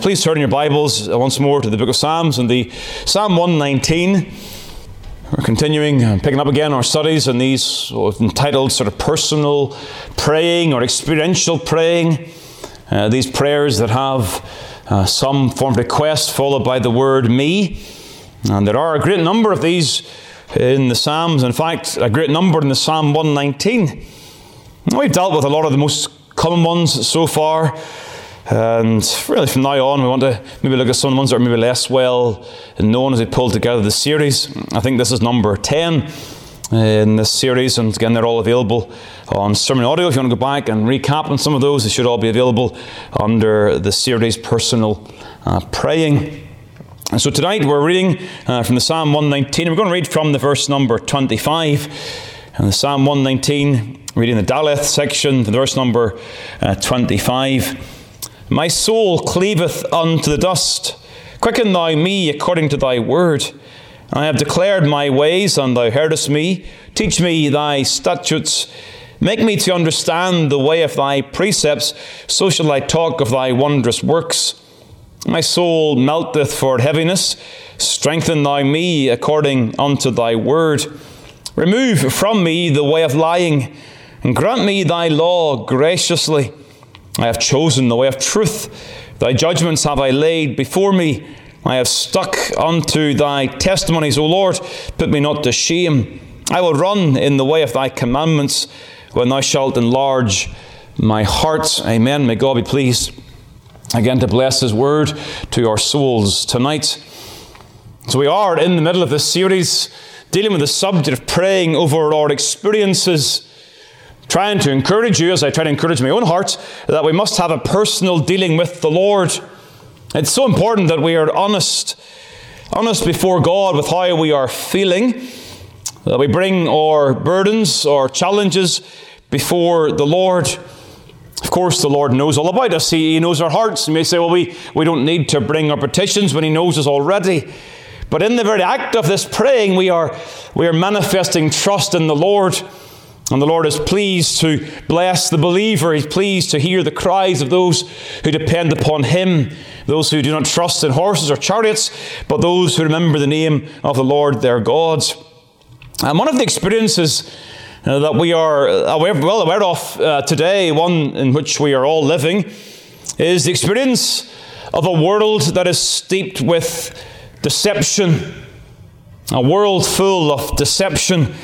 Please turn your Bibles once more to the book of Psalms and the Psalm 119. We're continuing, uh, picking up again our studies in these entitled sort of personal praying or experiential praying. Uh, these prayers that have uh, some form of request followed by the word me. And there are a great number of these in the Psalms. In fact, a great number in the Psalm 119. We've dealt with a lot of the most common ones so far. And really, from now on, we want to maybe look at some ones that are maybe less well known as we pull together the series. I think this is number 10 in this series, and again, they're all available on sermon audio. If you want to go back and recap on some of those, they should all be available under the series Personal uh, Praying. And so tonight we're reading uh, from the Psalm 119. We're going to read from the verse number 25. And the Psalm 119, reading the Daleth section, the verse number uh, 25. My soul cleaveth unto the dust. Quicken thou me according to thy word. I have declared my ways, and thou heardest me. Teach me thy statutes. Make me to understand the way of thy precepts, so shall I talk of thy wondrous works. My soul melteth for heaviness. Strengthen thou me according unto thy word. Remove from me the way of lying, and grant me thy law graciously. I have chosen the way of truth. Thy judgments have I laid before me. I have stuck unto thy testimonies, O Lord. Put me not to shame. I will run in the way of thy commandments when thou shalt enlarge my heart. Amen. May God be pleased again to bless his word to our souls tonight. So we are in the middle of this series dealing with the subject of praying over our experiences trying to encourage you, as I try to encourage my own heart, that we must have a personal dealing with the Lord. It's so important that we are honest, honest before God with how we are feeling, that we bring our burdens, our challenges before the Lord. Of course, the Lord knows all about us. He, he knows our hearts. You may say, well, we, we don't need to bring our petitions when He knows us already. But in the very act of this praying, we are, we are manifesting trust in the Lord. And the Lord is pleased to bless the believer. He's pleased to hear the cries of those who depend upon Him, those who do not trust in horses or chariots, but those who remember the name of the Lord their God. And one of the experiences uh, that we are aware, well aware of uh, today, one in which we are all living, is the experience of a world that is steeped with deception. A world full of deception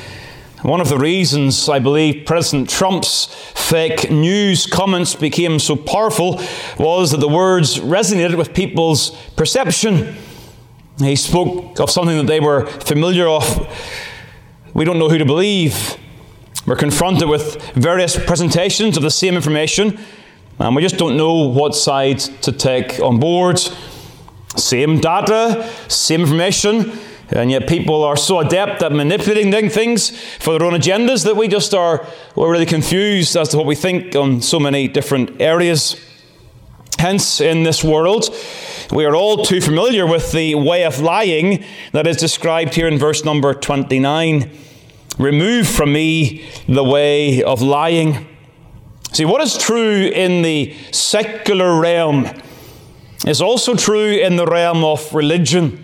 one of the reasons I believe President Trump's fake news comments became so powerful was that the words resonated with people's perception. He spoke of something that they were familiar of. We don't know who to believe. We're confronted with various presentations of the same information, and we just don't know what side to take on board. Same data, same information, and yet people are so adept at manipulating things for their own agendas that we just are we're really confused as to what we think on so many different areas. Hence, in this world, we are all too familiar with the way of lying that is described here in verse number 29. Remove from me the way of lying. See, what is true in the secular realm is also true in the realm of religion.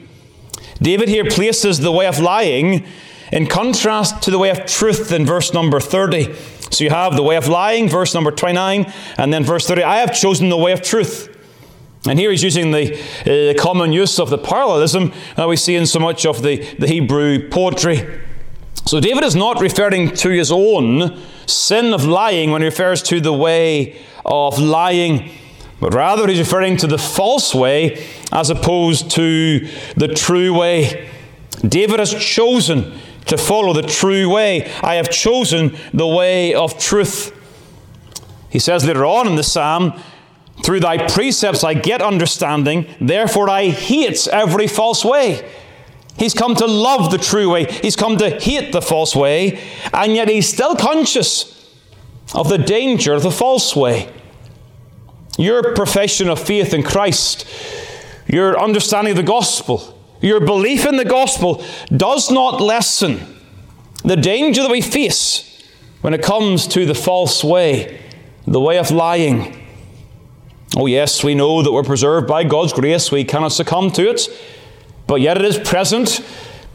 David here places the way of lying in contrast to the way of truth in verse number 30. So you have the way of lying, verse number 29, and then verse 30 I have chosen the way of truth. And here he's using the uh, common use of the parallelism that we see in so much of the, the Hebrew poetry. So David is not referring to his own sin of lying when he refers to the way of lying but rather he's referring to the false way as opposed to the true way. David has chosen to follow the true way. I have chosen the way of truth. He says later on in the psalm Through thy precepts I get understanding, therefore I hate every false way. He's come to love the true way, he's come to hate the false way, and yet he's still conscious of the danger of the false way. Your profession of faith in Christ, your understanding of the gospel, your belief in the gospel does not lessen the danger that we face when it comes to the false way, the way of lying. Oh, yes, we know that we're preserved by God's grace. We cannot succumb to it. But yet it is present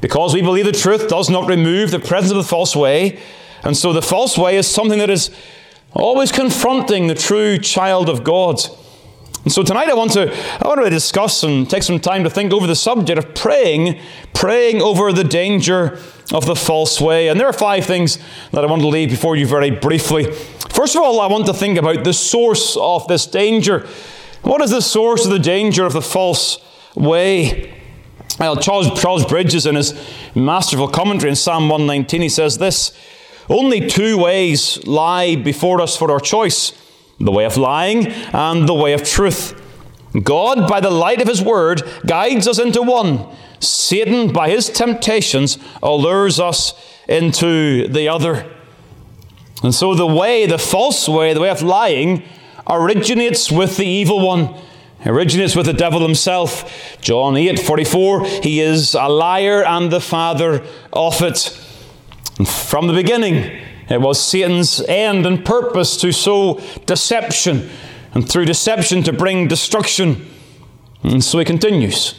because we believe the truth does not remove the presence of the false way. And so the false way is something that is always confronting the true child of God. And so tonight I want to I want to discuss and take some time to think over the subject of praying, praying over the danger of the false way. And there are five things that I want to leave before you very briefly. First of all, I want to think about the source of this danger. What is the source of the danger of the false way? Well, Charles, Charles Bridges, in his masterful commentary in Psalm 119, he says this Only two ways lie before us for our choice the way of lying and the way of truth. God, by the light of His Word, guides us into one. Satan, by his temptations, allures us into the other. And so the way, the false way, the way of lying, originates with the evil one, originates with the devil himself. John 8 44, he is a liar and the father of it. And from the beginning, it was Satan's end and purpose to sow deception, and through deception to bring destruction. And so he continues.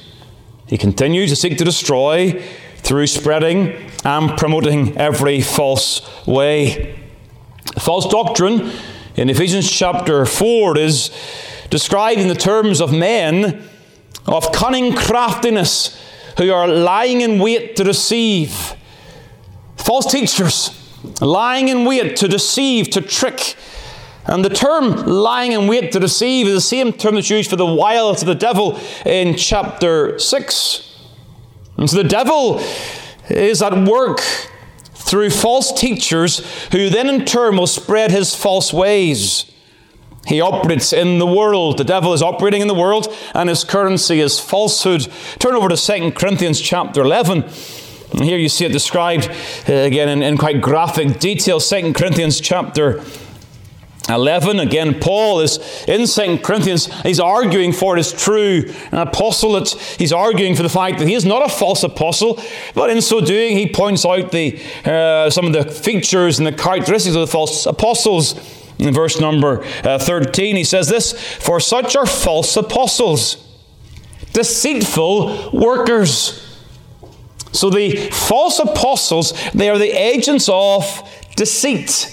He continues to seek to destroy through spreading and promoting every false way. False doctrine in Ephesians chapter 4 is described in the terms of men of cunning craftiness who are lying in wait to deceive. False teachers lying in wait to deceive, to trick. And the term lying in wait to deceive is the same term that's used for the wiles of the devil in chapter 6. And so the devil is at work through false teachers who then in turn will spread his false ways. He operates in the world. The devil is operating in the world, and his currency is falsehood. Turn over to 2 Corinthians chapter 11. And here you see it described uh, again in, in quite graphic detail. 2 Corinthians chapter 11 again paul is in 2 corinthians. He's arguing for his true apostolate he's arguing for the fact that he is not a false apostle but in so doing he points out the uh, some of the features and the characteristics of the false apostles. In verse number uh, 13 he says this for such are false apostles deceitful workers so the false apostles, they are the agents of deceit.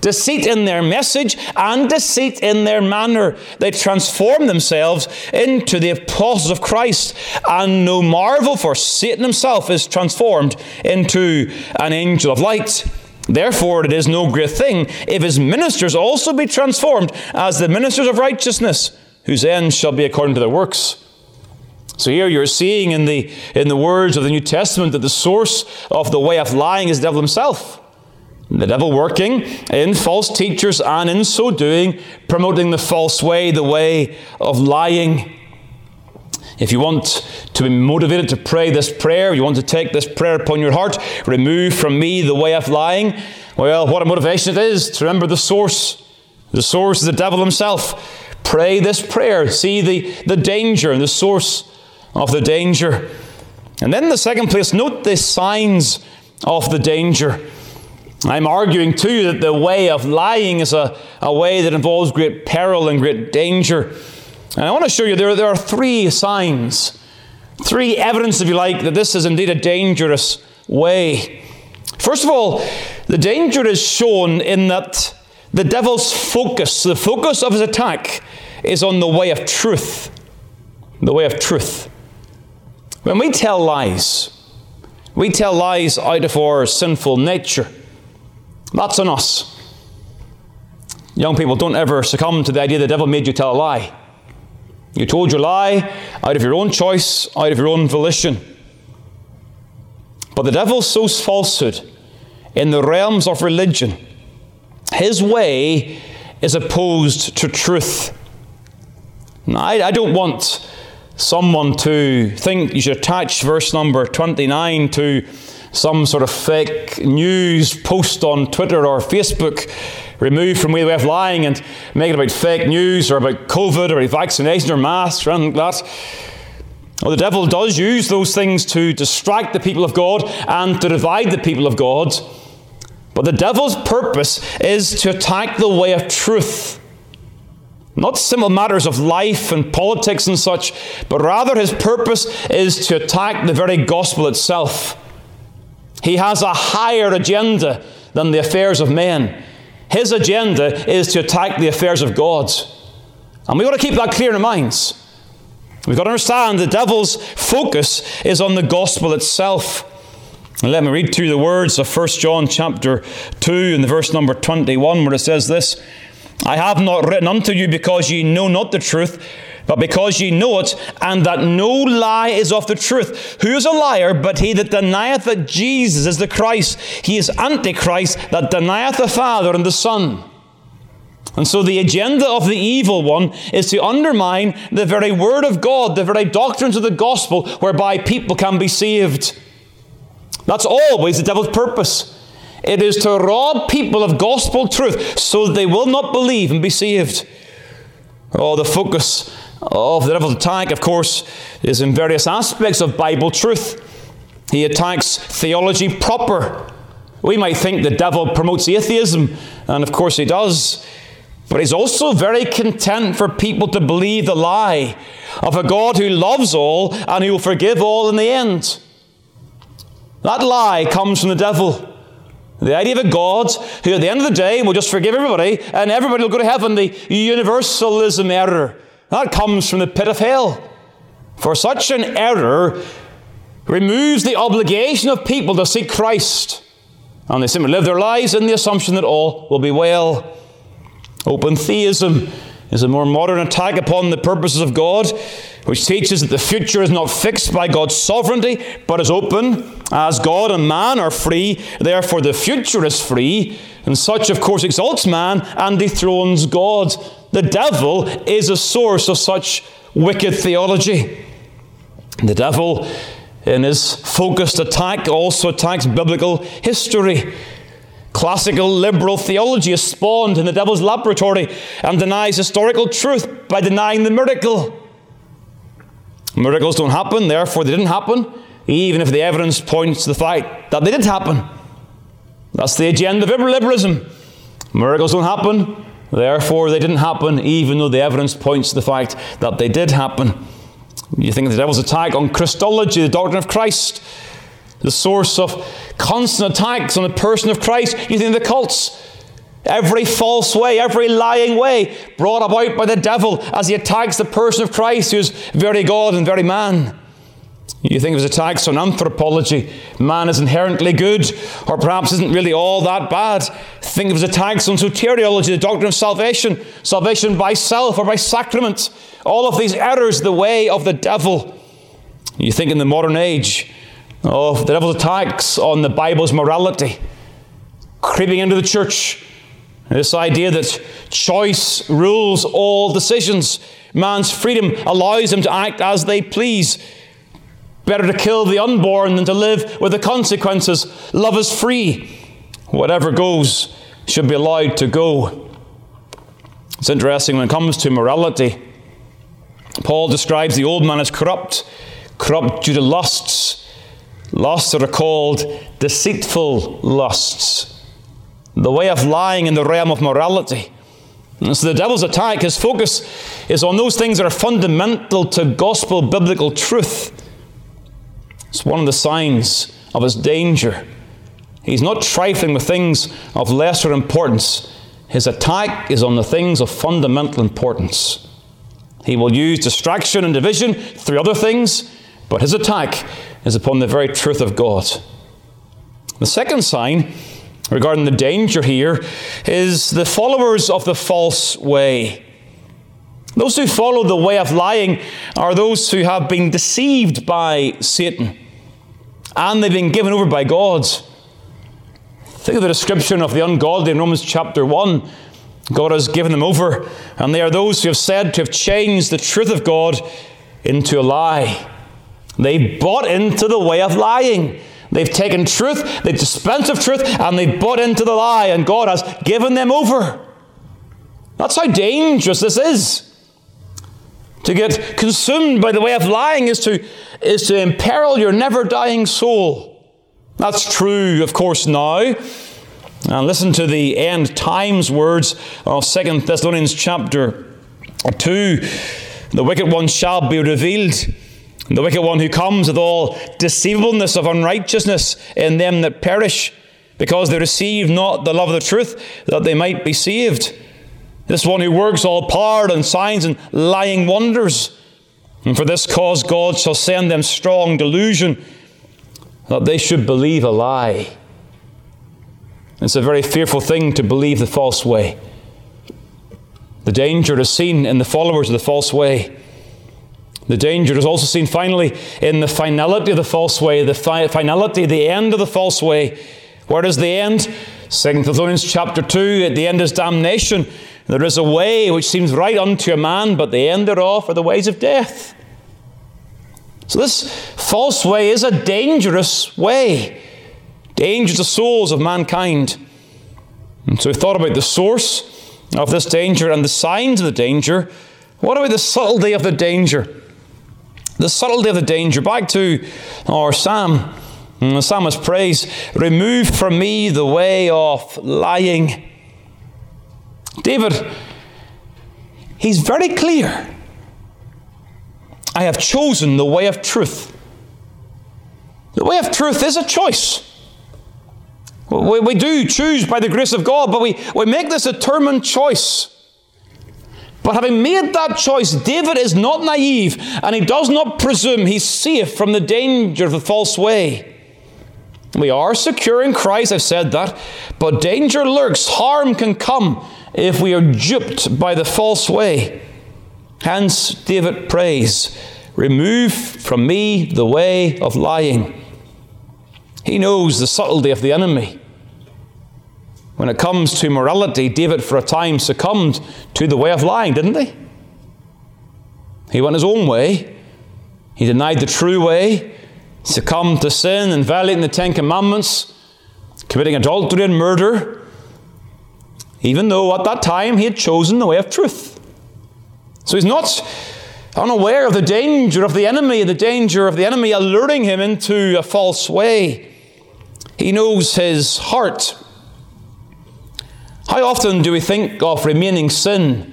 Deceit in their message and deceit in their manner. They transform themselves into the apostles of Christ. And no marvel, for Satan himself is transformed into an angel of light. Therefore, it is no great thing if his ministers also be transformed as the ministers of righteousness, whose end shall be according to their works. So here you're seeing in the, in the words of the New Testament that the source of the way of lying is the devil himself. The devil working in false teachers and in so doing promoting the false way, the way of lying. If you want to be motivated to pray this prayer, you want to take this prayer upon your heart, remove from me the way of lying, well, what a motivation it is to remember the source. The source is the devil himself. Pray this prayer. See the, the danger and the source of the danger. And then in the second place, note the signs of the danger. I'm arguing too that the way of lying is a, a way that involves great peril and great danger. And I want to show you there, there are three signs, three evidence, if you like, that this is indeed a dangerous way. First of all, the danger is shown in that the devil's focus, the focus of his attack, is on the way of truth. The way of truth. When we tell lies, we tell lies out of our sinful nature. That's on us. Young people, don't ever succumb to the idea the devil made you tell a lie. You told your lie out of your own choice, out of your own volition. But the devil sows falsehood in the realms of religion. His way is opposed to truth. I, I don't want someone to think you should attach verse number 29 to some sort of fake news post on Twitter or Facebook removed from way of lying and make it about fake news or about COVID or about vaccination or masks or anything like that. Well, the devil does use those things to distract the people of God and to divide the people of God. But the devil's purpose is to attack the way of truth. Not simple matters of life and politics and such, but rather his purpose is to attack the very gospel itself. He has a higher agenda than the affairs of men. His agenda is to attack the affairs of God. And we've got to keep that clear in our minds. We've got to understand the devil's focus is on the gospel itself. And let me read through the words of 1 John chapter 2 and the verse number 21 where it says this I have not written unto you because ye know not the truth, but because ye know it, and that no lie is of the truth. Who is a liar but he that denieth that Jesus is the Christ? He is Antichrist that denieth the Father and the Son. And so the agenda of the evil one is to undermine the very word of God, the very doctrines of the gospel, whereby people can be saved. That's always the devil's purpose. It is to rob people of gospel truth so that they will not believe and be saved. Oh, the focus of the devil's attack, of course, is in various aspects of Bible truth. He attacks theology proper. We might think the devil promotes atheism, and of course he does. But he's also very content for people to believe the lie of a God who loves all and who will forgive all in the end. That lie comes from the devil. The idea of a God who, at the end of the day, will just forgive everybody and everybody will go to heaven. The universalism error. That comes from the pit of hell. For such an error removes the obligation of people to seek Christ. And they simply live their lives in the assumption that all will be well. Open theism is a more modern attack upon the purposes of God, which teaches that the future is not fixed by God's sovereignty, but is open. As God and man are free, therefore the future is free. And such, of course, exalts man and dethrones God. The devil is a source of such wicked theology. The devil, in his focused attack, also attacks biblical history. Classical liberal theology is spawned in the devil's laboratory and denies historical truth by denying the miracle. Miracles don't happen, therefore they didn't happen, even if the evidence points to the fact that they did happen. That's the agenda of liberalism. Miracles don't happen, therefore they didn't happen, even though the evidence points to the fact that they did happen. You think of the devil's attack on Christology, the doctrine of Christ the source of constant attacks on the person of Christ using the cults. Every false way, every lying way brought about by the devil as he attacks the person of Christ, who's very God and very man. You think of his attacks on anthropology. Man is inherently good, or perhaps isn't really all that bad. Think of his attacks on soteriology, the doctrine of salvation, salvation by self or by sacrament. All of these errors, the way of the devil. You think in the modern age, of the devil's attacks on the Bible's morality, creeping into the church. This idea that choice rules all decisions. Man's freedom allows him to act as they please. Better to kill the unborn than to live with the consequences. Love is free. Whatever goes should be allowed to go. It's interesting when it comes to morality. Paul describes the old man as corrupt, corrupt due to lusts Lusts that are called deceitful lusts. The way of lying in the realm of morality. And so the devil's attack, his focus is on those things that are fundamental to gospel biblical truth. It's one of the signs of his danger. He's not trifling with things of lesser importance. His attack is on the things of fundamental importance. He will use distraction and division through other things, but his attack is upon the very truth of God. The second sign regarding the danger here is the followers of the false way. Those who follow the way of lying are those who have been deceived by Satan and they've been given over by God. Think of the description of the ungodly in Romans chapter 1. God has given them over, and they are those who have said to have changed the truth of God into a lie. They've bought into the way of lying. They've taken truth, they've dispensed of truth, and they've bought into the lie, and God has given them over. That's how dangerous this is. To get consumed by the way of lying is to, is to imperil your never dying soul. That's true, of course, now. And listen to the end times words of Second Thessalonians chapter 2. The wicked one shall be revealed the wicked one who comes with all deceivableness of unrighteousness in them that perish, because they receive not the love of the truth, that they might be saved. This one who works all power and signs and lying wonders. And for this cause God shall send them strong delusion, that they should believe a lie. It's a very fearful thing to believe the false way. The danger is seen in the followers of the false way. The danger is also seen finally in the finality of the false way, the fi- finality, the end of the false way. Where is the end? 2 Thessalonians chapter 2, at the end is damnation. There is a way which seems right unto a man, but the end thereof are the ways of death. So this false way is a dangerous way. Danger to souls of mankind. And so we thought about the source of this danger and the signs of the danger. What about the subtlety of the danger? The subtlety of the danger. Back to our psalm. The psalmist prays, Remove from me the way of lying. David, he's very clear. I have chosen the way of truth. The way of truth is a choice. We, we do choose by the grace of God, but we, we make this determined choice. But having made that choice, David is not naive and he does not presume he's safe from the danger of the false way. We are secure in Christ, I've said that, but danger lurks, harm can come if we are duped by the false way. Hence, David prays, Remove from me the way of lying. He knows the subtlety of the enemy. When it comes to morality, David for a time succumbed to the way of lying, didn't he? He went his own way. He denied the true way, succumbed to sin and violating the Ten Commandments, committing adultery and murder, even though at that time he had chosen the way of truth. So he's not unaware of the danger of the enemy, the danger of the enemy alluring him into a false way. He knows his heart how often do we think of remaining sin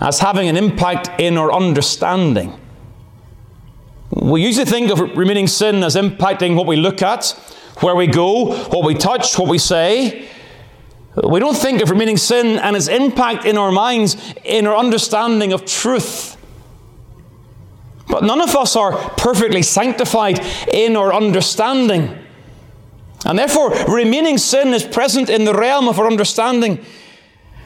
as having an impact in our understanding? We usually think of remaining sin as impacting what we look at, where we go, what we touch, what we say. We don't think of remaining sin and its impact in our minds, in our understanding of truth. But none of us are perfectly sanctified in our understanding. And therefore, remaining sin is present in the realm of our understanding,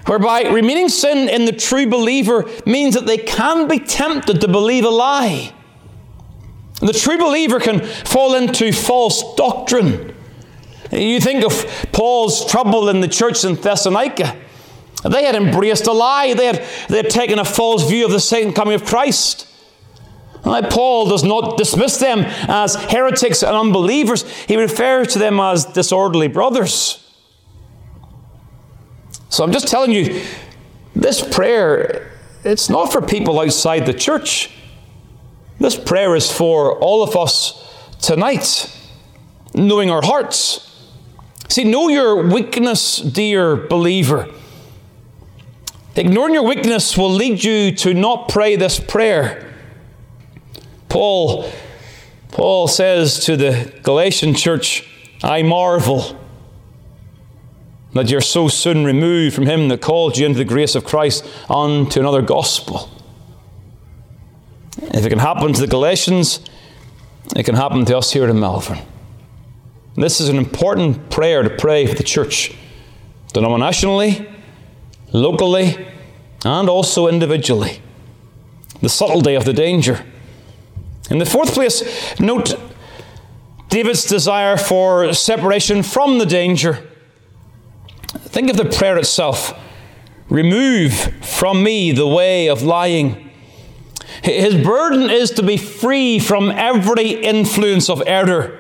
whereby remaining sin in the true believer means that they can be tempted to believe a lie. The true believer can fall into false doctrine. You think of Paul's trouble in the church in Thessalonica. They had embraced a lie, they had, they had taken a false view of the second coming of Christ. Now, Paul does not dismiss them as heretics and unbelievers, he refers to them as disorderly brothers. So I'm just telling you, this prayer, it's not for people outside the church. This prayer is for all of us tonight, knowing our hearts. See, know your weakness, dear believer. Ignoring your weakness will lead you to not pray this prayer. Paul, Paul says to the Galatian church, I marvel that you're so soon removed from him that called you into the grace of Christ unto another gospel. If it can happen to the Galatians, it can happen to us here in Malvern. This is an important prayer to pray for the church, denominationally, locally, and also individually. The subtlety of the danger. In the fourth place, note David's desire for separation from the danger. Think of the prayer itself. Remove from me the way of lying. His burden is to be free from every influence of error.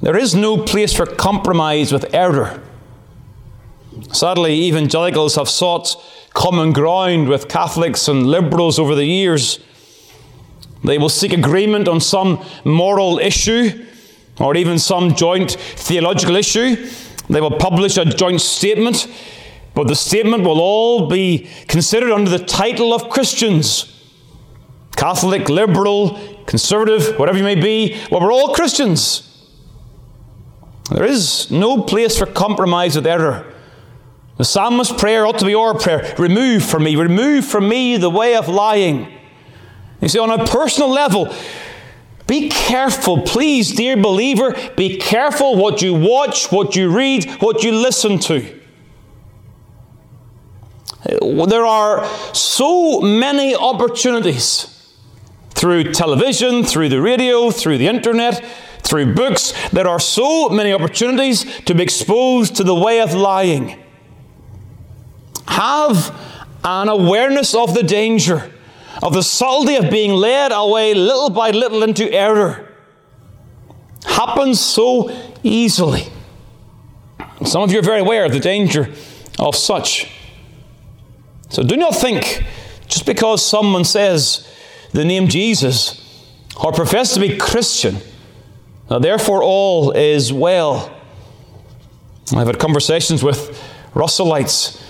There is no place for compromise with error. Sadly, evangelicals have sought common ground with Catholics and liberals over the years. They will seek agreement on some moral issue or even some joint theological issue. They will publish a joint statement, but the statement will all be considered under the title of Christians. Catholic, liberal, conservative, whatever you may be, well, we're all Christians. There is no place for compromise with error. The psalmist's prayer ought to be our prayer. Remove from me, remove from me the way of lying. You see, on a personal level, be careful, please, dear believer, be careful what you watch, what you read, what you listen to. There are so many opportunities through television, through the radio, through the internet, through books. There are so many opportunities to be exposed to the way of lying. Have an awareness of the danger, of the subtlety of being led away little by little into error. Happens so easily. Some of you are very aware of the danger of such. So do not think just because someone says the name Jesus or profess to be Christian, now therefore all is well. I've had conversations with Russellites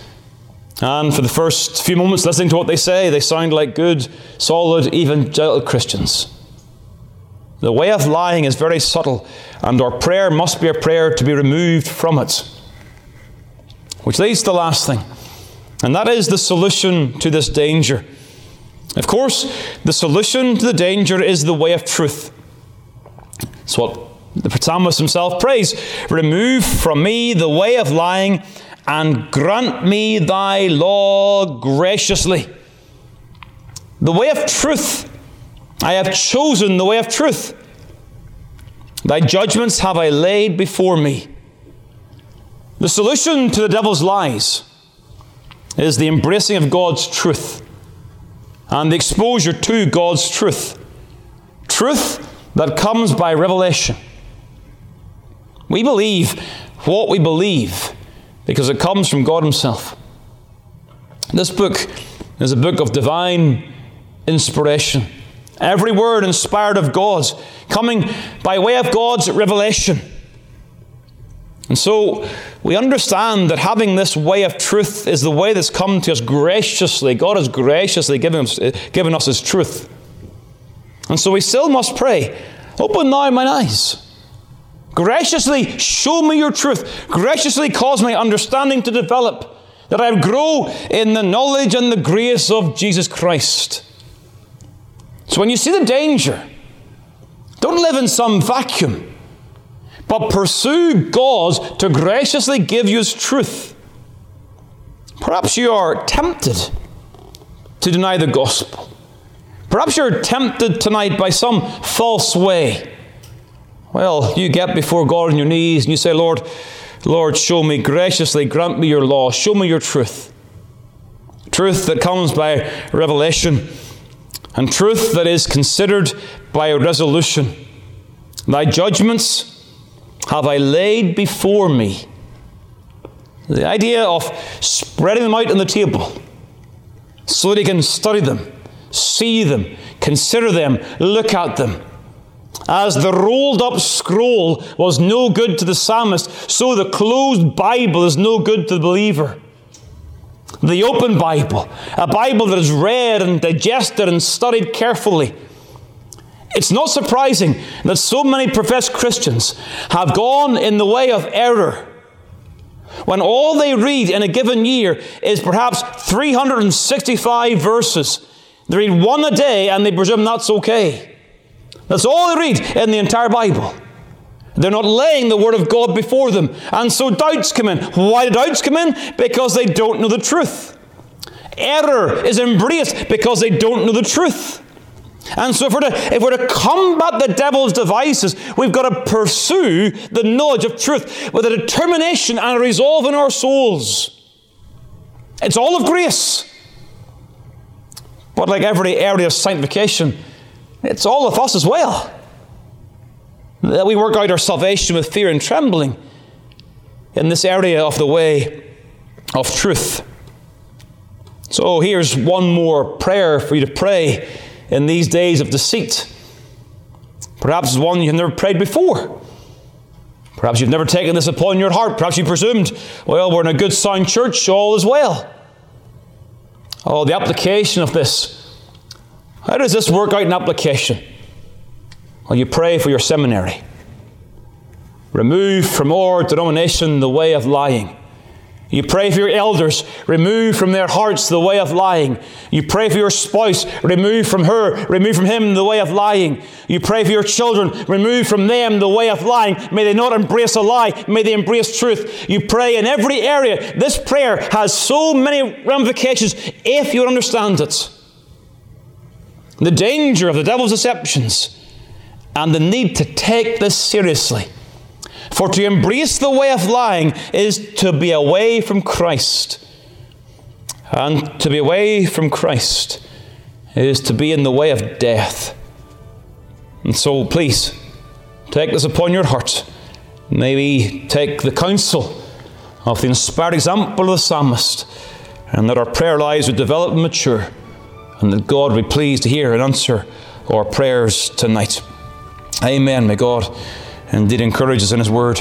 and for the first few moments listening to what they say, they sound like good, solid, evangelical Christians. The way of lying is very subtle, and our prayer must be a prayer to be removed from it. Which leads to the last thing, and that is the solution to this danger. Of course, the solution to the danger is the way of truth. It's what the psalmist himself prays Remove from me the way of lying and grant me thy law graciously. The way of truth. I have chosen the way of truth. Thy judgments have I laid before me. The solution to the devil's lies is the embracing of God's truth and the exposure to God's truth. Truth that comes by revelation. We believe what we believe because it comes from God Himself. This book is a book of divine inspiration. Every word inspired of God, coming by way of God's revelation. And so we understand that having this way of truth is the way that's come to us graciously. God has graciously given us, given us His truth. And so we still must pray, Open now mine eyes Graciously show me your truth. Graciously cause my understanding to develop, that I grow in the knowledge and the grace of Jesus Christ. So when you see the danger, don't live in some vacuum, but pursue God to graciously give you His truth. Perhaps you are tempted to deny the gospel. Perhaps you're tempted tonight by some false way. Well, you get before God on your knees and you say, Lord, Lord, show me graciously, grant me your law, show me your truth. Truth that comes by revelation, and truth that is considered by resolution. Thy judgments have I laid before me. The idea of spreading them out on the table so that you can study them, see them, consider them, look at them as the rolled up scroll was no good to the psalmist, so the closed Bible is no good to the believer. The open Bible, a Bible that is read and digested and studied carefully. It's not surprising that so many professed Christians have gone in the way of error when all they read in a given year is perhaps 365 verses. They read one a day and they presume that's okay. That's all they read in the entire Bible. They're not laying the Word of God before them. And so doubts come in. Why do doubts come in? Because they don't know the truth. Error is embraced because they don't know the truth. And so, if we're, to, if we're to combat the devil's devices, we've got to pursue the knowledge of truth with a determination and a resolve in our souls. It's all of grace. But like every area of sanctification, it's all of us as well. That we work out our salvation with fear and trembling in this area of the way of truth. So here's one more prayer for you to pray in these days of deceit. Perhaps one you've never prayed before. Perhaps you've never taken this upon your heart. Perhaps you presumed, well, we're in a good sound church, all is well. Oh, the application of this. How does this work out in application? Well, you pray for your seminary. Remove from our denomination the way of lying. You pray for your elders, remove from their hearts the way of lying. You pray for your spouse, remove from her, remove from him the way of lying. You pray for your children, remove from them the way of lying. May they not embrace a lie, may they embrace truth. You pray in every area. This prayer has so many ramifications if you understand it. The danger of the devil's deceptions and the need to take this seriously. For to embrace the way of lying is to be away from Christ. And to be away from Christ is to be in the way of death. And so, please, take this upon your heart. Maybe take the counsel of the inspired example of the psalmist, and that our prayer lives would develop and mature, and that God be pleased to hear and answer our prayers tonight. Amen. May God indeed encourage us in His Word.